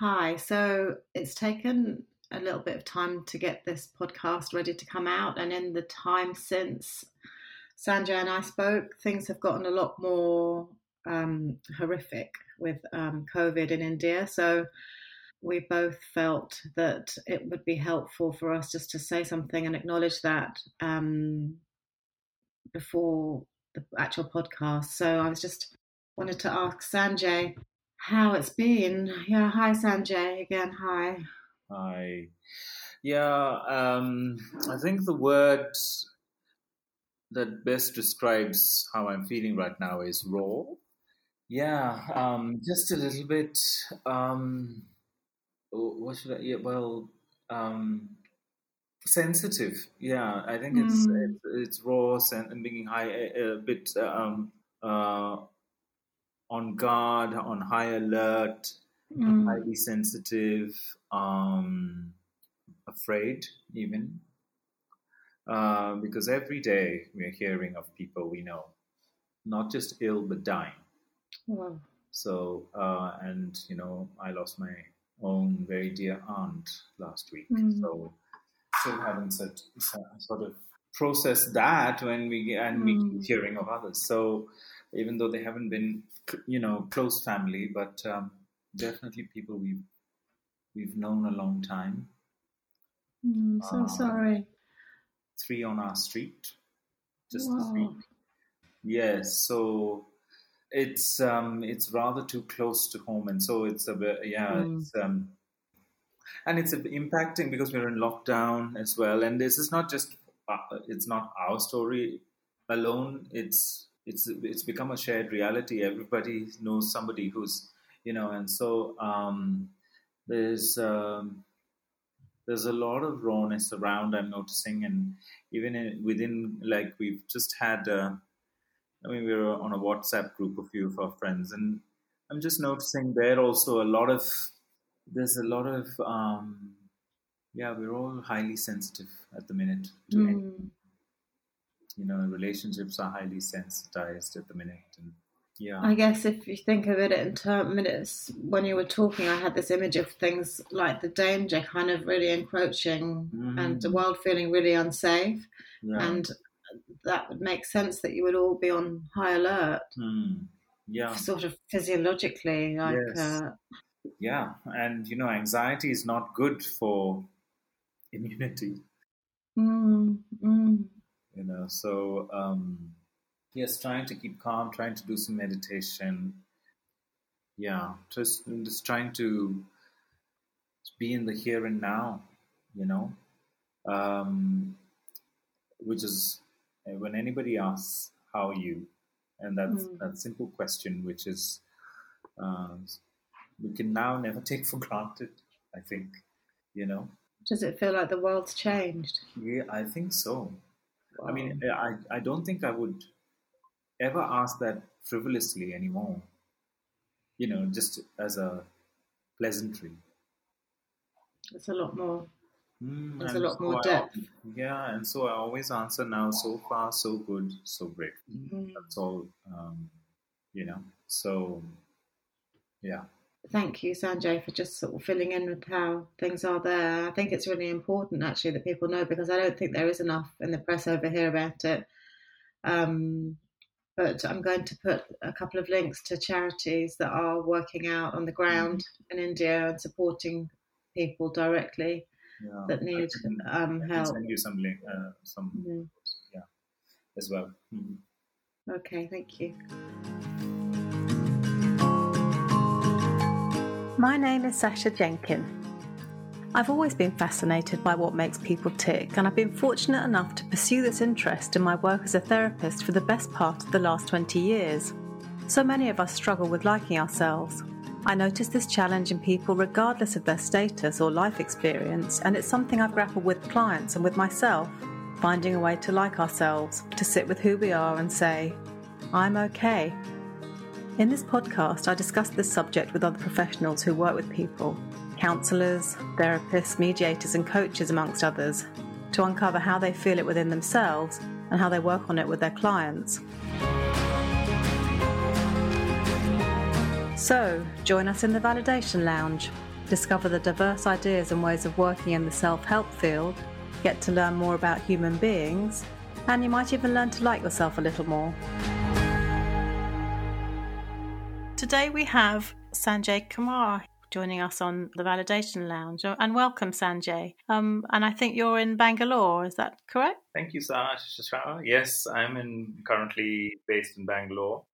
Hi. So it's taken a little bit of time to get this podcast ready to come out. And in the time since Sanjay and I spoke, things have gotten a lot more um, horrific with um, COVID in India. So we both felt that it would be helpful for us just to say something and acknowledge that um, before the actual podcast. So I was just wanted to ask Sanjay how it's been. Yeah, hi Sanjay again. Hi. Hi. Yeah, um, I think the word that best describes how I'm feeling right now is raw. Yeah, um, just a little bit. Um, what should I? Yeah, well, um, sensitive. Yeah, I think it's Mm. it's, it's raw and being high, a, a bit um, uh, on guard, on high alert, Mm. highly sensitive, um, afraid even. Uh, because every day we are hearing of people we know, not just ill but dying. Wow. So, uh, and you know, I lost my own very dear aunt last week. Mm. So, still haven't sort, sort of processed that when we get, and we keep Mm. hearing of others. So, even though they haven't been, you know, close family, but um, definitely people we've we've known a long time. Mm, so Uh, sorry. Three on our street, just this Wow. week. Yes, so it's um it's rather too close to home, and so it's a bit yeah, Mm. it's um and it's impacting because we're in lockdown as well. And this is not just uh, it's not our story alone. It's it's it's become a shared reality. Everybody knows somebody who's you know, and so um, there's um, there's a lot of rawness around. I'm noticing, and even in, within like we've just had. Uh, I mean, we were on a WhatsApp group, a few of our friends, and I'm just noticing there also a lot of there's a lot of um, yeah, we're all highly sensitive at the minute to. Mm. You know, relationships are highly sensitized at the minute, and yeah, I guess if you think of it in term minutes, when you were talking, I had this image of things like the danger kind of really encroaching and the Mm. world feeling really unsafe. yeah, And that would make sense that you would all be on high alert, Hmm. yeah, sort of physiologically. Like, Yes. uh, yeah, and you know, anxiety is not good for immunity. mm, mm, you know so um yes trying to keep calm trying to do some meditation yeah just just trying to be in the here and now you know um which is uh, when anybody asks how are you and that's Mm. that simple question which is uh, we can now never take for granted i think you know does it feel like the world's changed? yeah i think so I mean, I, I don't think I would ever ask that frivolously anymore. You know, just as a pleasantry. it's a lot more. Mm, There's a lot more so I- depth. yeah, and so I always answer now, so far, so good, so great. Mm. That's all, um, you know. So, yeah. Thank you, Sanjay, for just sort of filling in with how things are there. I think it's really important actually that people know because I don't think there is enough in the press over here about it. Um, but I'm going to put a couple of links to charities that are working out on the ground in India and supporting people directly yeah. that need can, um, help. send you some link, uh, some, Mhm. yeah, as well. Mhm. Okay, thank you. My name is Sasha Jenkin. I've always been fascinated by what makes people tick, and I've been fortunate enough to pursue this interest in my work as a therapist for the best part of the last 20 years. So many of us struggle with liking ourselves. I notice this challenge in people regardless of their status or life experience, and it's something I've grappled with clients and with myself, finding a way to like ourselves, to sit with who we are and say, I'm okay. In this podcast, I discuss this subject with other professionals who work with people counsellors, therapists, mediators, and coaches, amongst others, to uncover how they feel it within themselves and how they work on it with their clients. So, join us in the Validation Lounge. discover the diverse ideas and ways of working in the self help field, get to learn more about human beings, and you might even learn to like yourself a little more. Today we have Sanjay Kumar joining us on the Validation Lounge. And welcome, Sanjay. Um, and I think you're in Bangalore, is that correct? Thank you, Sasha. Yes, I'm in currently based in Bangalore.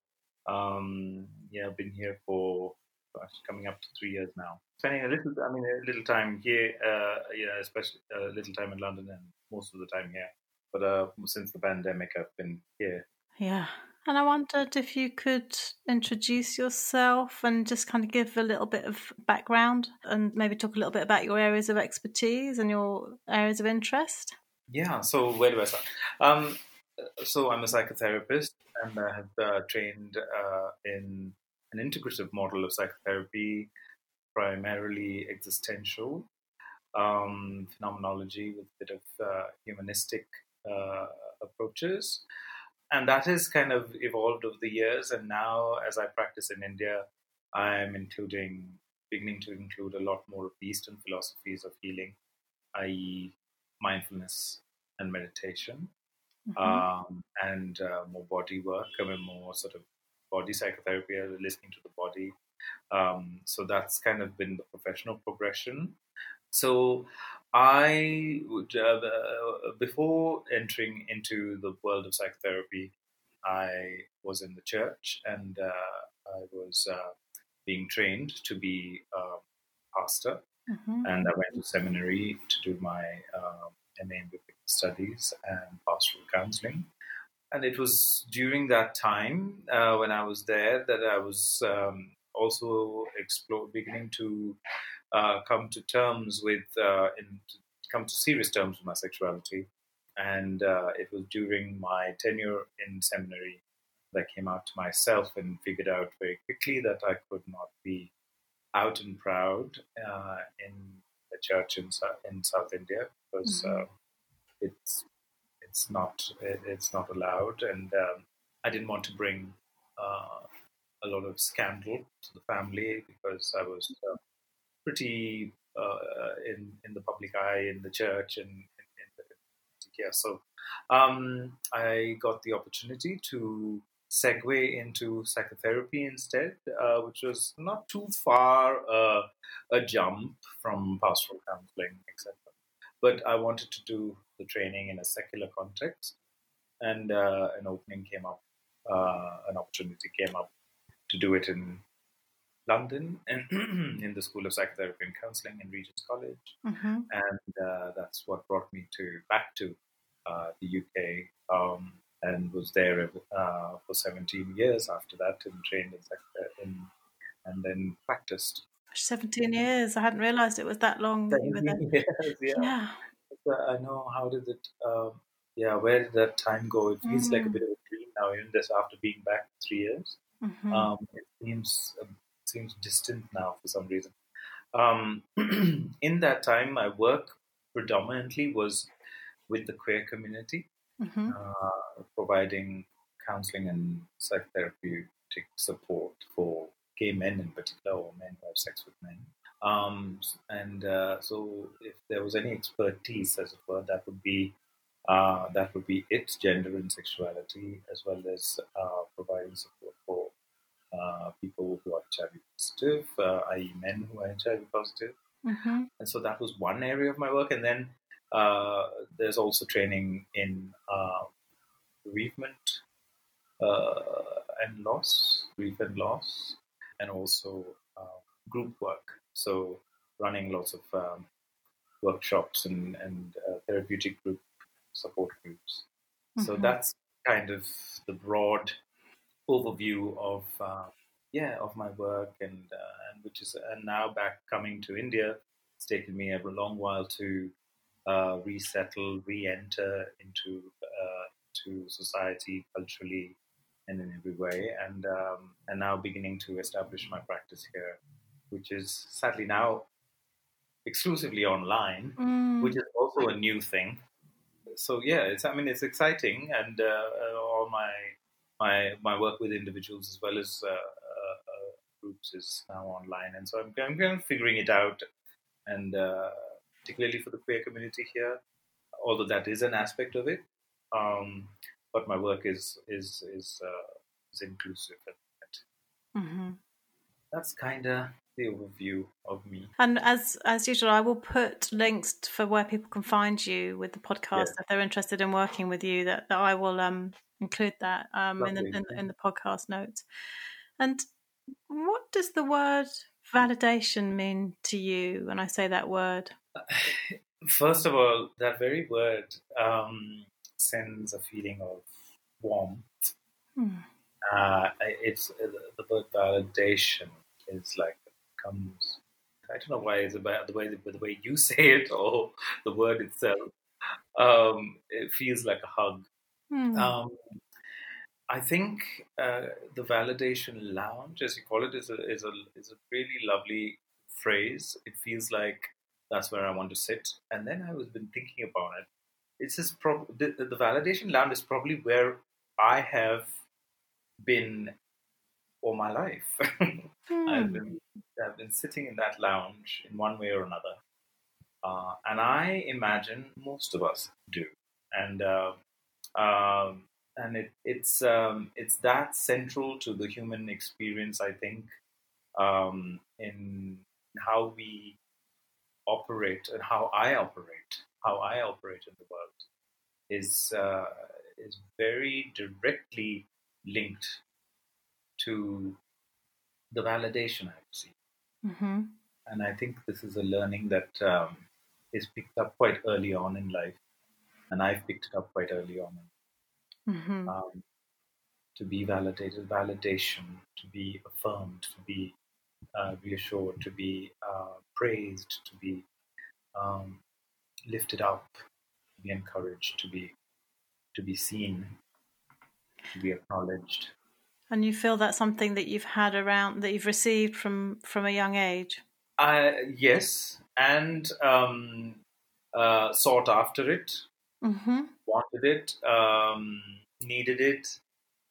Um, yeah, I've been here for gosh, coming up to three years now. Spending a little, I mean, a little time here, uh, yeah, especially a little time in London and most of the time here. But uh, since the pandemic, I've been here. Yeah. And I wondered if you could introduce yourself and just kind of give a little bit of background and maybe talk a little bit about your areas of expertise and your areas of interest. Yeah, so where do I start? Um, so I'm a psychotherapist and I have uh, trained uh, in an integrative model of psychotherapy, primarily existential um, phenomenology with a bit of uh, humanistic uh, approaches and that has kind of evolved over the years. And now, as I practice in India, I'm including, beginning to include a lot more of the Eastern philosophies of healing, i.e., mindfulness and meditation, mm-hmm. um, and uh, more body work. I mean, more sort of body psychotherapy, uh, listening to the body. Um, so that's kind of been the professional progression. So I would, uh, before entering into the world of psychotherapy, I was in the church and uh, I was uh, being trained to be a pastor. Mm-hmm. And I went to seminary to do my um, MA in biblical studies and pastoral counseling. And it was during that time uh, when I was there that I was um, also explore, beginning to uh, come to terms with, uh, in, come to serious terms with my sexuality. And uh, it was during my tenure in seminary that I came out to myself and figured out very quickly that I could not be out and proud uh, in the church in, in South India because mm-hmm. Uh, it's it's not it, it's not allowed, and um, I didn't want to bring uh, a lot of scandal to the family because I was uh, pretty uh, in in the public eye in the church and yeah. So um, I got the opportunity to segue into psychotherapy instead, uh, which was not too far uh, a jump from pastoral counseling, etc. But I wanted to do the training in a secular context, and uh, an opening came up, uh, an opportunity came up to do it in London in the School of Psychotherapy and Counseling in Regent's College, mm-hmm. and uh, that's what brought me to back to uh, the UK um, and was there uh, for 17 years after that and trained in, in and then practiced. 17 years. I hadn't realised it was that long. That years, yeah. yeah. I know. How did it? Um, yeah, where did that time go? It feels mm. like a mm. bit of a dream now, even just after being back three years. Mm-hmm. Um, it seems um, seems distant now for some reason. Um, in that time, my work predominantly was with the queer community, mm-hmm. uh, providing counseling and psychotherapeutic support for gay men in particular, or men who have sex with men. Um, and uh, so, if there was any expertise, as it were, that would be uh, that would be it, gender and sexuality, as well as uh, providing support for uh, people who are HIV positive, uh, i.e., men who are HIV positive. Mm-hmm. And so that was one area of my work. And then uh, there's also training in uh, bereavement uh, and loss, grief and loss, and also uh, group work. So running lots of um, workshops and, and therapeutic group support groups. Mm-hmm. So that's kind of the broad overview of uh, yeah of my work and uh, and which is and now back coming to India. It's taken me a long while to uh, resettle, re-enter into uh, to society culturally and in every way, and um, and now beginning to establish my practice here, which is sadly now exclusively online, mm. which is also a new thing. So yeah, it's I mean it's exciting, and uh, all my my my work with individuals as well as groups is now online, and so I'm, I'm kind of figuring it out. And uh, particularly for the queer community here, although that is an aspect of it, um, but my work is is is, uh, is inclusive. Mm-hmm. That's kind of the overview of me. And as as usual, I will put links for where people can find you with the podcast Yeah. if they're interested in working with you. That, that I will um, include that um, in the in, in the podcast notes. And what does the word validation mean to you when I say that word? First of all, that very word um, sends a feeling of warmth. Hmm. Uh, it's the word validation is like comes. I don't know why it's about the way the way you say it or the word itself. Um, it feels like a hug. Hmm. Um, I think uh, the validation lounge, as you call it, is a is a is a really lovely phrase. It feels like that's where I want to sit. And then I was been thinking about it. It's just prob- the, the validation lounge is probably where I have been all my life. I've Hmm. been I've been sitting in that lounge in one way or another, uh, and I imagine most of us do. And uh, um, and it, it's um, it's that central to the human experience, I think, um, in how we operate and how I operate, how I operate in the world, is uh, is very directly linked to the validation I receive. Mm-hmm. And I think this is a learning that um, is picked up quite early on in life, and I've picked it up quite early on. Mm-hmm. Um, to be validated, validation, to be affirmed, to be uh, reassured, to be uh, praised, to be um, lifted up, to be encouraged, to be to be seen, to be acknowledged. And you feel that's something that you've had around that you've received from from a young age. Uh, yes, and um, uh, sought after it, Mm-hmm. wanted it, um, needed it.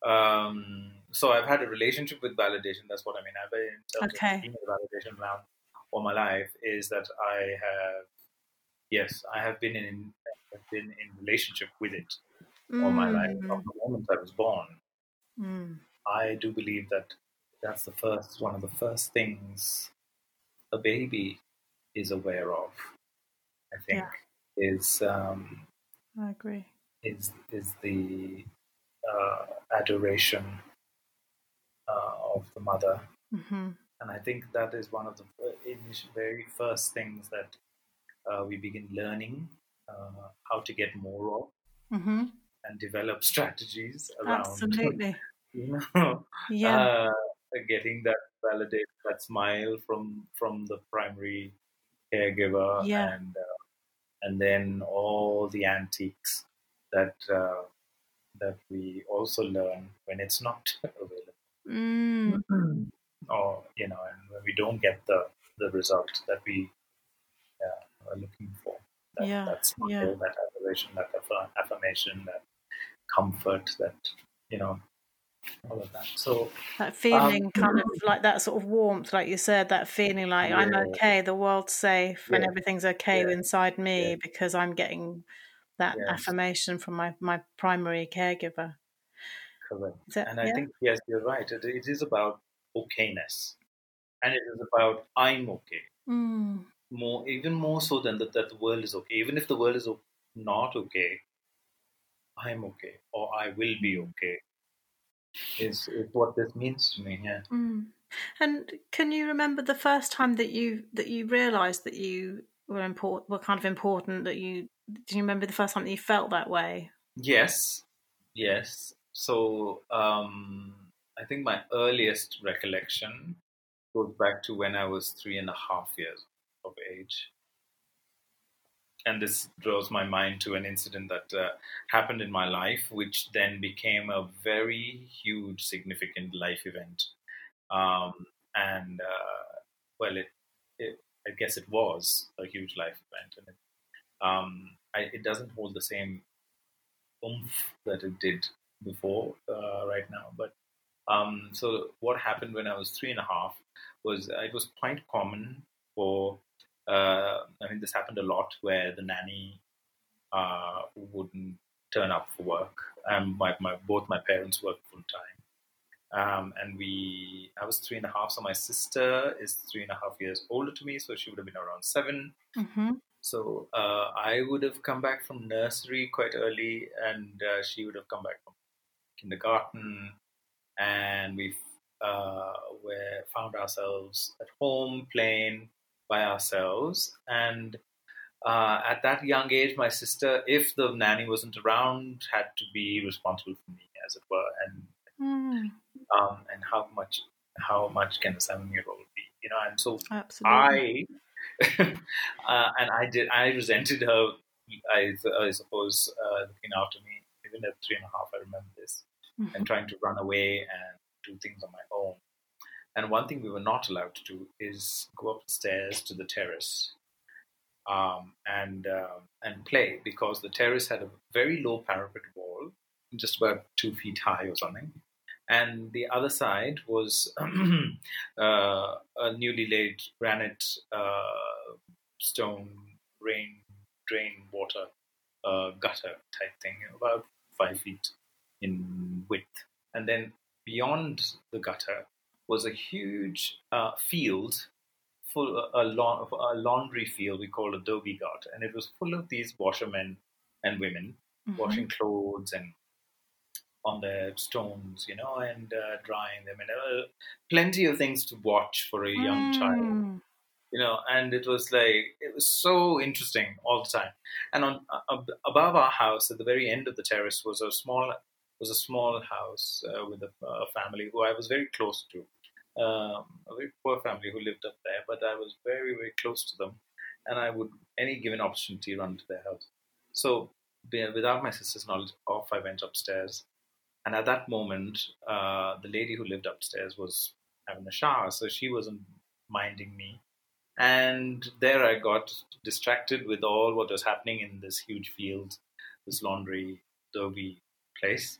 Um, so I've had a relationship with validation. That's what I mean. I've been in Okay. being a validation around all my life. Is that I have, yes, I have been in, have been in relationship with it all my life from the moment I was born. Mm. I do believe that that's the first one of the first things a baby is aware of. I think is um, I agree. is is the uh, adoration uh, of the mother, Mm-hmm. and I think that is one of the uh, very first things that uh, we begin learning uh, how to get more of Mm-hmm. and develop strategies around. Absolutely. You know, Yeah. uh, getting that validate that smile from from the primary caregiver Yeah. and uh, and then all the antiques that uh, that we also learn when it's not available mm. or you know and when we don't get the the result that we uh, are looking for that, Yeah, that smile yeah. that adoration that affirmation that comfort that you know all of that so That feeling, Um, kind of like that sort of warmth, like you said, that feeling like I'm okay, the world's safe, and everything's okay Yeah. inside me Yeah. because I'm getting that affirmation from my, my primary caregiver. Correct. That- And I yeah? think, yes, you're right. It, it is about okayness. And it is about I'm okay. Mm. More, even more so than that, that the world is okay. Even if the world is not okay, I'm okay or I will be okay. Is, is what this means to me. Yeah. Mm. And can you remember the first time that you that you realised that you were important, were kind of important? That you do you remember the first time that you felt that way? Yes. Yes. So um, I think my earliest recollection goes back to when I was three and a half years of age. And this draws my mind to an incident that uh, happened in my life, which then became a very huge, significant life event. Um, and uh, well, it, it, I guess it was a huge life event, and it, um, I, it doesn't hold the same oomph that it did before uh, right now. But Um, so what happened when I was three and a half was uh, it was quite common for uh, I mean this happened a lot where the nanny uh, wouldn't turn up for work. Um, my, my both my parents worked full time. Um, and we, I was three and a half, so my sister is three and a half years older to me, so she would have been around 7 Mm-hmm. So uh, I would have come back from nursery quite early, and uh, she would have come back from kindergarten, and we uh, were found ourselves at home playing by ourselves. And uh, at that young age, my sister, if the nanny wasn't around, had to be responsible for me, as it were, and Mm, um, and how much how much can a seven year old be, you know? And so absolutely. I uh, and I did. I resented her. I, I suppose uh, looking after me, even at three and a half. I remember this Mhm. and trying to run away and do things on my own. And one thing we were not allowed to do is go upstairs to the terrace um, and um and play because the terrace had a very low parapet wall, just about two feet high or something. And the other side was uh, a newly laid granite uh, stone rain drain water uh, gutter type thing, about five feet in width. And then beyond the gutter was a huge uh, field, full a, la- a laundry field we called a ghat, and it was full of these washermen and women Mhm. washing clothes and on their stones, you know, and uh, drying them, and uh, plenty of things to watch for a young child Mm. you know and it was like it was so interesting all the time and on uh, above our house at the very end of the terrace was a small was a small house uh, with a, a family who i was very close to um, a very poor family who lived up there but i was very very close to them and i would any given opportunity run to their house. So without my sister's knowledge off i went upstairs. And at that moment uh, the lady who lived upstairs was having a shower so she wasn't minding me. And there I got distracted with all what was happening in this huge field, this laundry dhobi place.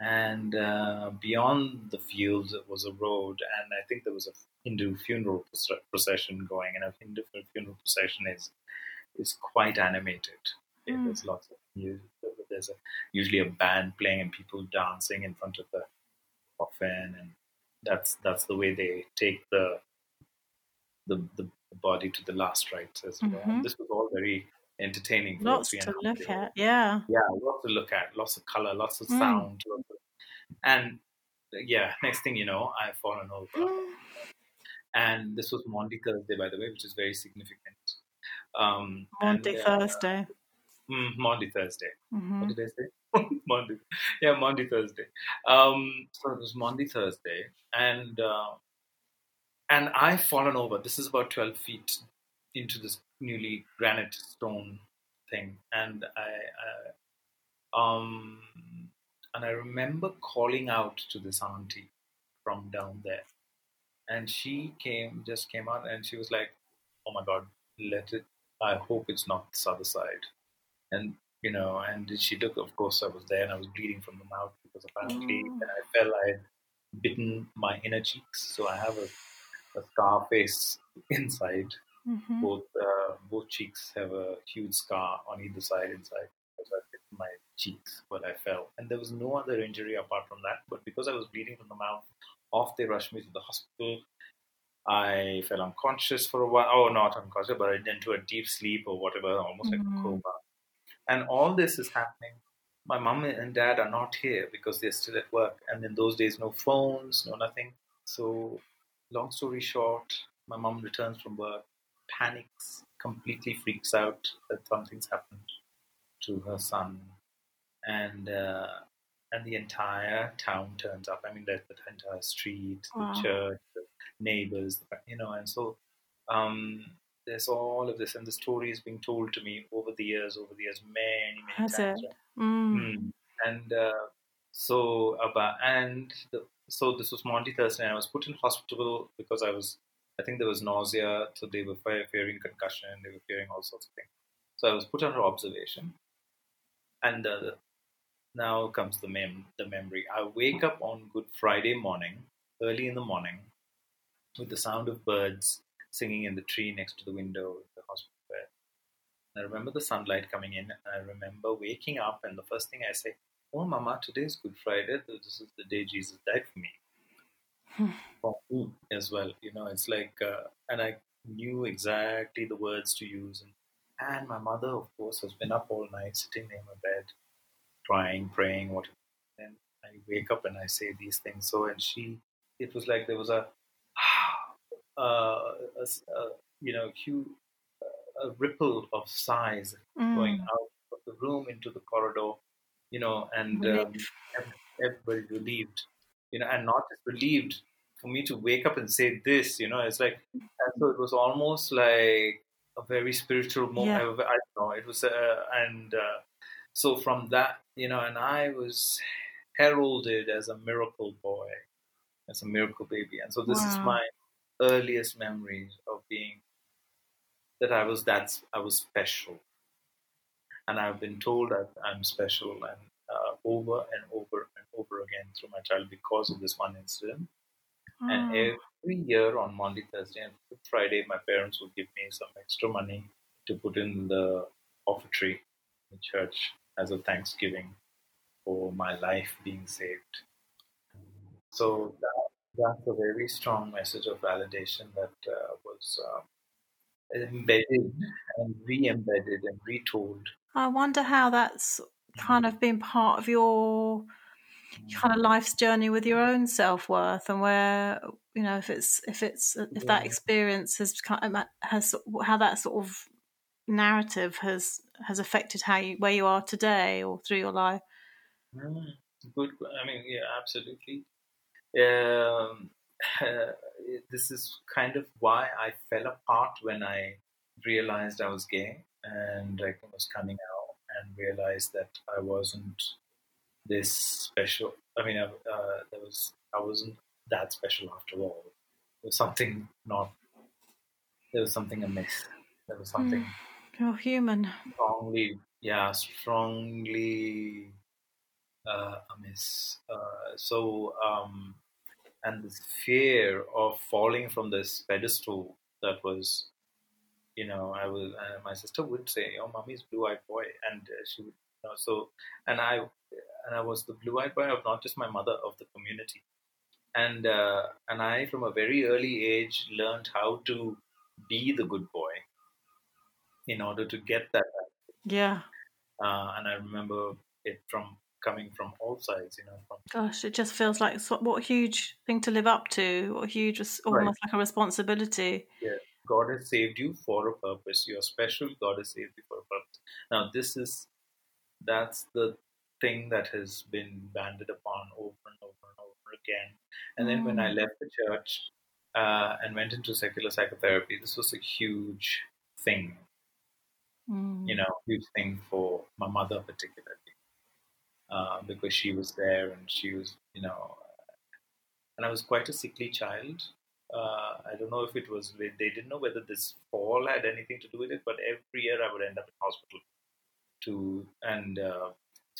And uh, beyond the field was a road, and I think there was a Hindu funeral procession going. And a Hindu funeral procession is is quite animated. Mm. There's lots of music. There's a, usually a band playing and people dancing in front of the coffin, and that's that's the way they take the the, the body to the last rites as well. Mhm. This was all very entertaining. Lots to and a half look at. Yeah. Yeah, lots to look at, lots of color, lots of Mm. sound. lots of- and yeah, next thing you know, I've fallen over. Mm. And this was Maundy Thursday, by the way, which is very significant. Um, Monday, and, uh, Thursday. mm, Monday, Thursday. hmm What did I say? Monday. Yeah, Monday, Thursday. Um, so it was Monday, Thursday, and uh, and I've fallen over. This is about twelve feet into this newly granite stone thing, and I, I um, and I remember calling out to this auntie from down there, and she came, just came out, and she was like, "Oh my God, let it. I hope it's not this other side." And you know, and she looked. Of course, I was there, and I was bleeding from the mouth because apparently, when I fell, I had bitten my inner cheeks, so I have a, a scar face inside. Hmm Both uh, both cheeks have a huge scar on either side inside. Because I bit my cheeks when I fell, and there was no other injury apart from that. But because I was bleeding from the mouth, off they rushed me to the hospital. I fell unconscious for a while. Oh, not unconscious, but I went into a deep sleep or whatever, almost like Mhm. a coma. And all this is happening. My mom and dad are not here because they're still at work. And in those days, no phones, no nothing. So, long story short, my mom returns from work, panics, completely freaks out that something's happened to her son, and uh, and the entire town turns up. I mean, there's the entire street, the Wow. church, the neighbors, you know, and so um, there's all of this, and the story is being told to me over the years, over the years, many, many Has times. it? Mm. Mm. And uh, so about and the, so this was Maundy Thursday. And I was put in hospital because I was, I think there was nausea, so they were fearing concussion. They were fearing all sorts of things. So I was put under observation, and uh, now comes the mem the memory. I wake up on Good Friday morning, early in the morning, with the sound of birds singing in the tree next to the window of the hospital bed. I remember the sunlight coming in. I remember waking up, and the first thing I say, "Oh, Mama, today is Good Friday. This is the day Jesus died for me." For me as well, you know, it's like, uh, and I knew exactly the words to use, and and my mother, of course, has been up all night, sitting near my bed, crying, praying, whatever. And I wake up and I say these things. So, and she, it was like there was a, uh, a, a you know, huge, a ripple of sighs Mm. going out of the room into the corridor, you know, and um, everybody relieved, you know, and not just relieved for me to wake up and say this, you know, it's like, and so it was almost like a very spiritual moment. Yeah. I don't know, it was, uh, and uh, so from that, you know, and I was heralded as a miracle boy, as a miracle baby, and so this is my earliest memories of being that I was that I was special, and I've been told that I'm special, and over and over and over again through my child because of this one incident. And Oh. every year on Monday, Thursday, and Friday, my parents would give me some extra money to put in the offertory in church as a thanksgiving for my life being saved. So that, that's a very strong message of validation that uh, was um, embedded and re-embedded and retold. I wonder how that's kind of been part of your kind of life's journey with your own self worth, and where you know if it's if it's if that experience has kind of has how that sort of narrative has has affected how you where you are today or through your life. Mm, good. I mean, yeah, absolutely. Um, this is kind of why I fell apart when I realized I was gay and I was coming out and realized that I wasn't this special. I mean, I, uh, there was I wasn't that special after all. There was something not. There was something amiss. There was something You're human. strongly, yeah, strongly uh, amiss. Uh, so, um, and this fear of falling from this pedestal that was, you know, I was, uh, my sister would say, "Oh, mommy's blue-eyed boy," and uh, she would, you know, so, and I, and I was the blue-eyed boy of not just my mother, of the community, and uh, and I, from a very early age, learned how to be the good boy in order to get that Yeah. uh, and I remember it from coming from all sides, you know. From, Gosh, it just feels like what a huge thing to live up to. What a huge, res- Right. almost like a responsibility. God has saved you for a purpose. You're special. God has saved you for a purpose. Now, this is that's the thing that has been banded upon over and over and over again. And then when I Mm. left the church uh, and went into secular psychotherapy, this was a huge thing, Mm. you know, huge thing for my mother particularly, uh, because she was there and she was, you know, and I was quite a sickly child. Uh, I don't know if it was they didn't know whether this fall had anything to do with it, but every year I would end up in hospital to and uh,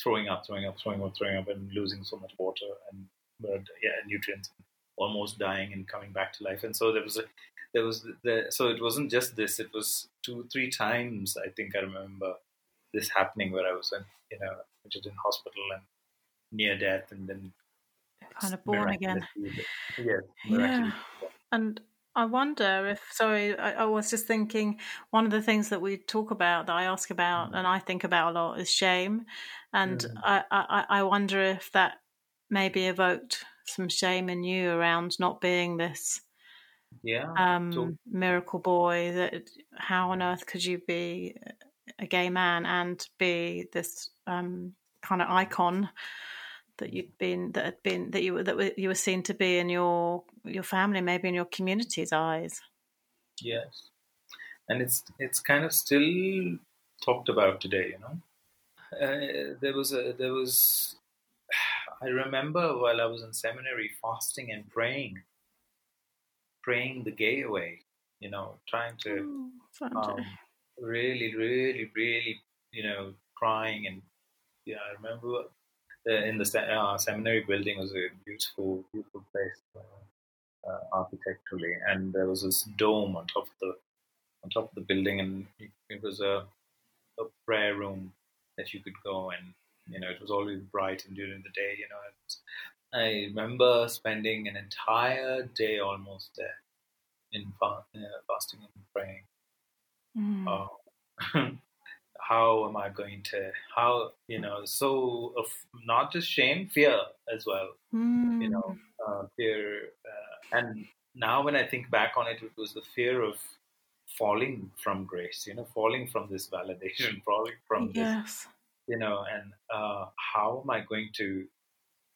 throwing up, throwing up, throwing up, throwing up, and losing so much water and yeah, nutrients, almost dying and coming back to life. And so there was a there was the so it wasn't just this; it was two, three times. I think I remember this happening where I was in you know admitted in hospital and near death, and then Kind of born again. Yes, Yeah. And I wonder if, sorry, I, I was just thinking one of the things that we talk about, that I ask about, and I think about a lot is shame. And Mm. I, I, I wonder if that maybe evoked some shame in you around not being this Yeah. um, So- miracle boy. That how on earth could you be a gay man and be this um, kind of icon that you'd been that had been that you were that were- you were seen to be in your your family, maybe in your community's eyes. Yes, and it's it's kind of still talked about today. You know, uh, there was a there was. I remember while I was in seminary, fasting and praying, praying the gay away. You know, trying to Sanjay. um, really, really, really, you know, crying and yeah, I remember in the uh, seminary building was a beautiful, beautiful place uh, uh, architecturally, and there was this dome on top of the on top of the building, and it, it was a a prayer room that you could go and you know it was always bright and during the day you know I remember spending an entire day almost there in fa- uh, fasting and praying. Mm. Oh, how am I going to? How you know? So of not just shame, fear as well. Mm. You know, uh, fear, uh, and now when I think back on it, it was the fear of falling from grace. You know, falling from this validation, falling from this. Yes. You know, and uh, how am I going to?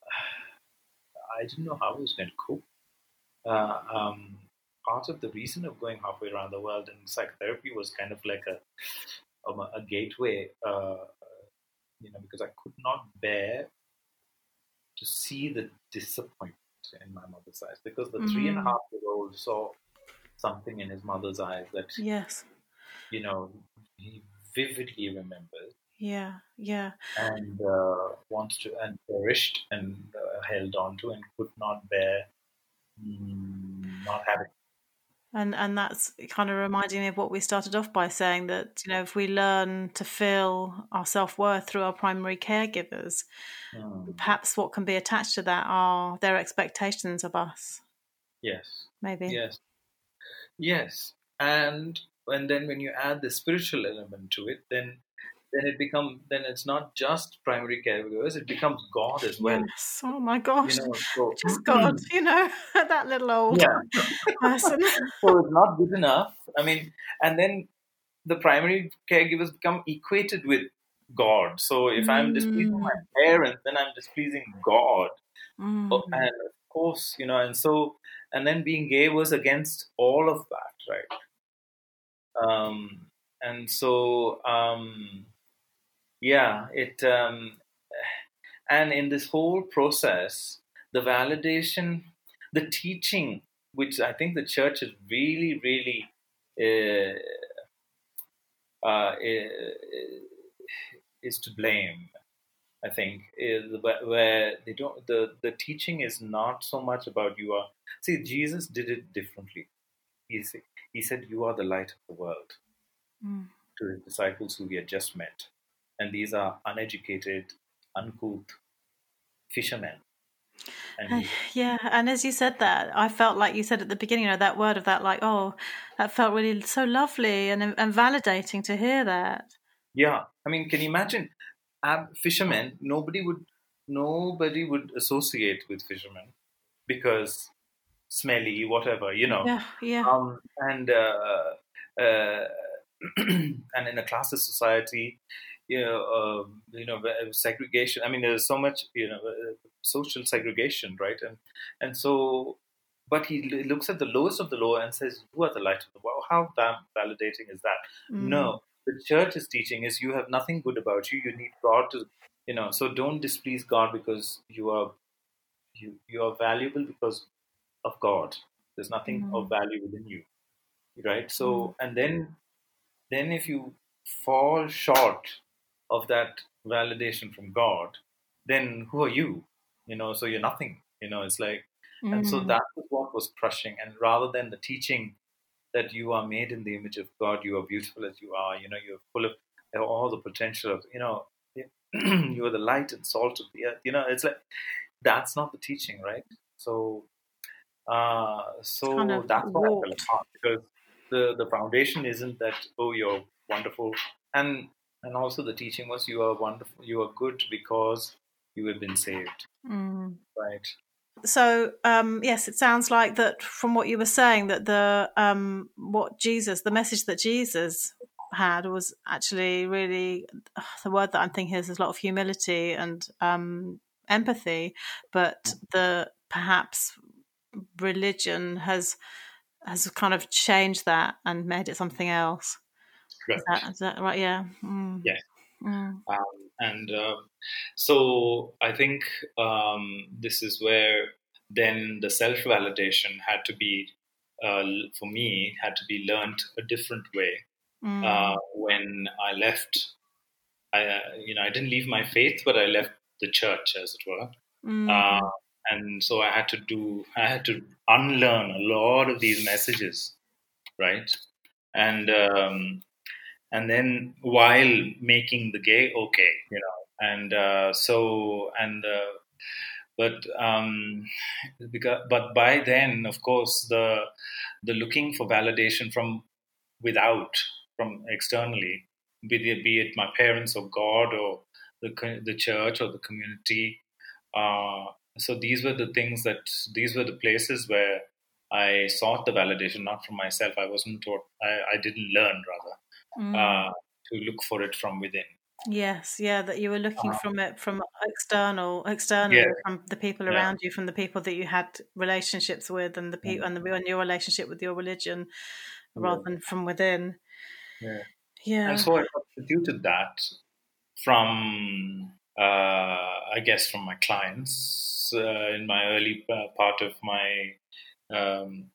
I didn't know how I was going to cope. Uh, um, part of the reason of going halfway around the world in psychotherapy was kind of like a um, a gateway, uh, you know, because I could not bear to see the disappointment in my mother's eyes because the three and a Mhm. half year old saw something in his mother's eyes that Yes. you know he vividly remembers Yeah. Yeah. and uh, wants to and cherished and uh, held on to and could not bear mm, not having. And and that's kind of reminding me of what we started off by saying that you know if we learn to feel our self worth through our primary caregivers, Mm, perhaps what can be attached to that are their expectations of us. yes, Maybe. yes, yes, and and then when you add the spiritual element to it, then then it become then it's not just primary caregivers; it becomes God as well. Yes. Oh my gosh. You know, so Just God, you know, that little old yeah. person. so it's not good enough. I mean, and then the primary caregivers become equated with God. So if I'm displeasing my parents, then I'm displeasing God. Mm. Oh, And of course, you know, and so, and then being gay was against all of that, right? Um, and so, um, yeah, it, um, and in this whole process, the validation, the teaching, which I think the church is really, really, uh, uh, is to blame. I think is where they don't the the teaching is not so much about you are see Jesus did it differently. He said, he said you are the light of the world Mm. to his disciples who he had just met, and these are uneducated, uncouth fishermen. And And- Yeah, and as you said that, I felt like you said at the beginning, you know, that word of that, like, oh, that felt really so lovely and and validating to hear that. yeah, I mean, can you imagine? Ab- fishermen, nobody would nobody would associate with fishermen because smelly, whatever, you know. Yeah, yeah, um, and uh, uh, and in a classes society, you know, um, you know, uh, segregation. I mean, there's so much, you know, uh, social segregation, right? And and so, but he l- looks at the lowest of the low and says, "You are the light of the world." How damn validating is that? Mm. No, the church is teaching is you have nothing good about you. You need God to, you know. So don't displease God because you are you you are valuable because of God. There's nothing Mhm. of value within you, right? So and then then if you fall short of that validation from God, then who are you? You know, so you're nothing. You know, it's like and so Mm. that was what was crushing. And rather than the teaching that you are made in the image of God, you are beautiful as you are, you know, you're full of all the potential of, you know, you are the light and salt of the earth. You know, it's like that's not the teaching, right? So, uh, so kind of that's what I fell apart because the the foundation isn't that oh you're wonderful and and also the teaching was you are wonderful, you are good because you have been saved, Mm. right? So, um, yes, it sounds like that from what you were saying that the um, what Jesus, the message that Jesus had was actually really the word that I'm thinking is there's a lot of humility and um, empathy, but the perhaps religion has has kind of changed that and made it something else. Is that, is that right? Yeah. Mm. Yes. Mm. Um, and um, so I think um, this is where then the self validation had to be, uh, for me, had to be learned a different way. Mm. Uh, when I left, I, uh, you know, I didn't leave my faith, but I left the church, as it were. Mm. Uh, and so I had to do, I had to unlearn a lot of these messages, right? And um, and then while making the gay okay, you know, and uh, so and uh, but um, because but by then, of course, the the looking for validation from without, from externally, be it, be it my parents or God or the the church or the community. Uh, so these were the things that these were the places where I sought the validation, not from myself. I wasn't taught. I, I didn't learn rather Mm. uh, to look for it from within. Yes, yeah, that you were looking Uh, from it from external, external Yeah. from the people Yeah. around you, from the people that you had relationships with, and the people Mm. and, the, and your relationship with your religion, rather than from within. Yeah. Yeah, And so I substituted that from, uh, I guess, from my clients uh, in my early uh, part of my um,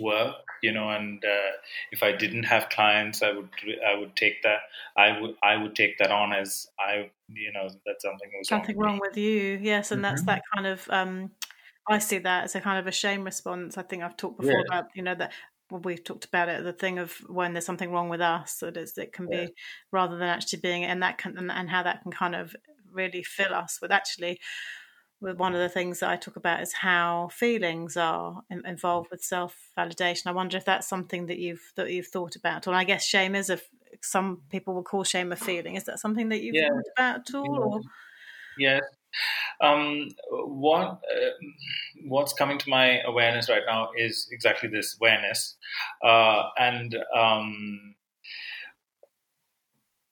work, you know. And uh, if I didn't have clients, I would I would take that I would I would take that on as I you know that something was something wrong. wrong with you. Yes, and that's Mhm. that kind of. Um, I see that as a kind of a shame response. I think I've talked before Yeah. about you know that well, we've talked about it. The thing of when there's something wrong with us, that it's, it can Yeah. be rather than actually being, and that can and, and how that can kind of really fill us with actually. One of the things that I talk about is how feelings are in, involved with self validation. I wonder if that's something that you've that you've thought about. Or I guess shame is a some people will call shame a feeling. Is that something that you've Yeah. thought about at all? Yeah. Or? Yes. Um, what uh, what's coming to my awareness right now is exactly this awareness, uh, and um,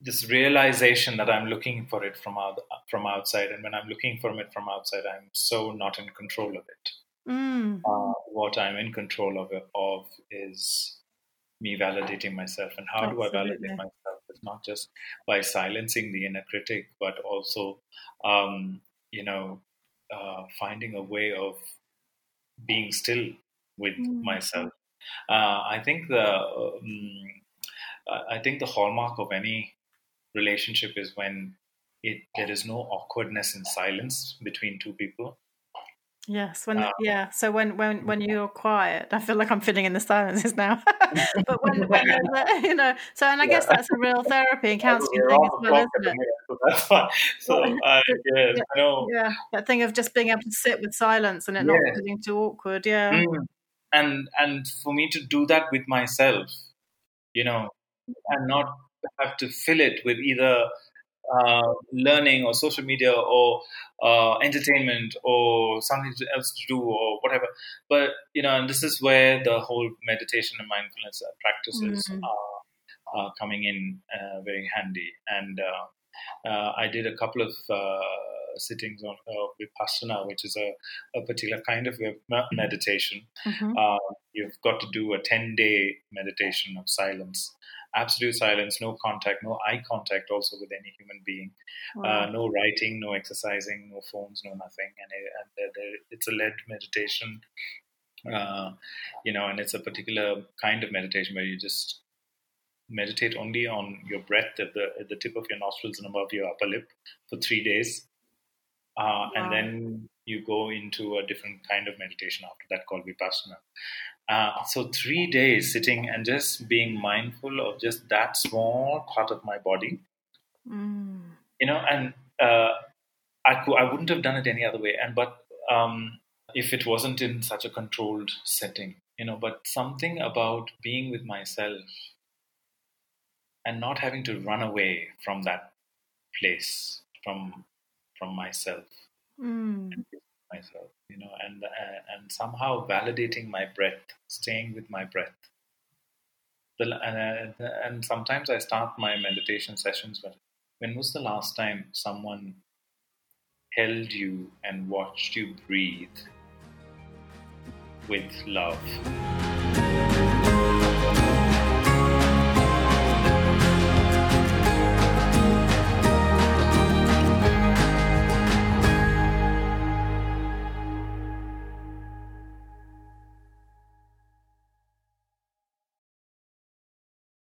this realization that I'm looking for it from out, from outside, and when I'm looking for it from outside, I'm so not in control of it. Mm. Uh, what I'm in control of of is me validating myself, and how do I validate myself? It's not just by silencing the inner critic, but also, um, you know, uh, finding a way of being still with Mm. myself. Uh, I think the um, I think the hallmark of any relationship is when it there is no awkwardness and silence between two people. Yes, when Uh, yeah. So when when when you're quiet, I feel like I'm filling in the silences now. but when, when you know, so and I guess that's a real therapy and counselling thing as well, isn't it? so. So yes, yeah, I know. yeah, that thing of just being able to sit with silence and it not Yes. feeling too awkward. Yeah, Mm. And and for me to do that with myself, you know, and not have to fill it with either uh, learning or social media or uh, entertainment or something else to do or whatever. But you know, and this is where the whole meditation and mindfulness practices Mm. are, are coming in uh, very handy. And uh, uh, I did a couple of uh, sittings on uh, vipassana, which is a, a particular kind of me- meditation. Mhm. Uh, you've got to do a 10 day meditation of silence, absolute silence, no contact, no eye contact also with any human being, uh, no writing, no exercising, no phones, no nothing. And, it, and there- there- it's a led meditation, uh, you know, and it's a particular kind of meditation where you just meditate only on your breath at the, at the tip of your nostrils and above your upper lip for three days. Uh, Wow. and then you go into a different kind of meditation after that called vipassana. Uh, so three days sitting and just being mindful of just that small part of my body, Mm. you know, and uh, I cou- I wouldn't have done it any other way. And but um, if it wasn't in such a controlled setting, you know, but something about being with myself and not having to run away from that place, from from myself Mm. myself, you know, and uh, and somehow validating my breath, staying with my breath. The, and, uh, and sometimes I start my meditation sessions with, when was the last time someone held you and watched you breathe with love?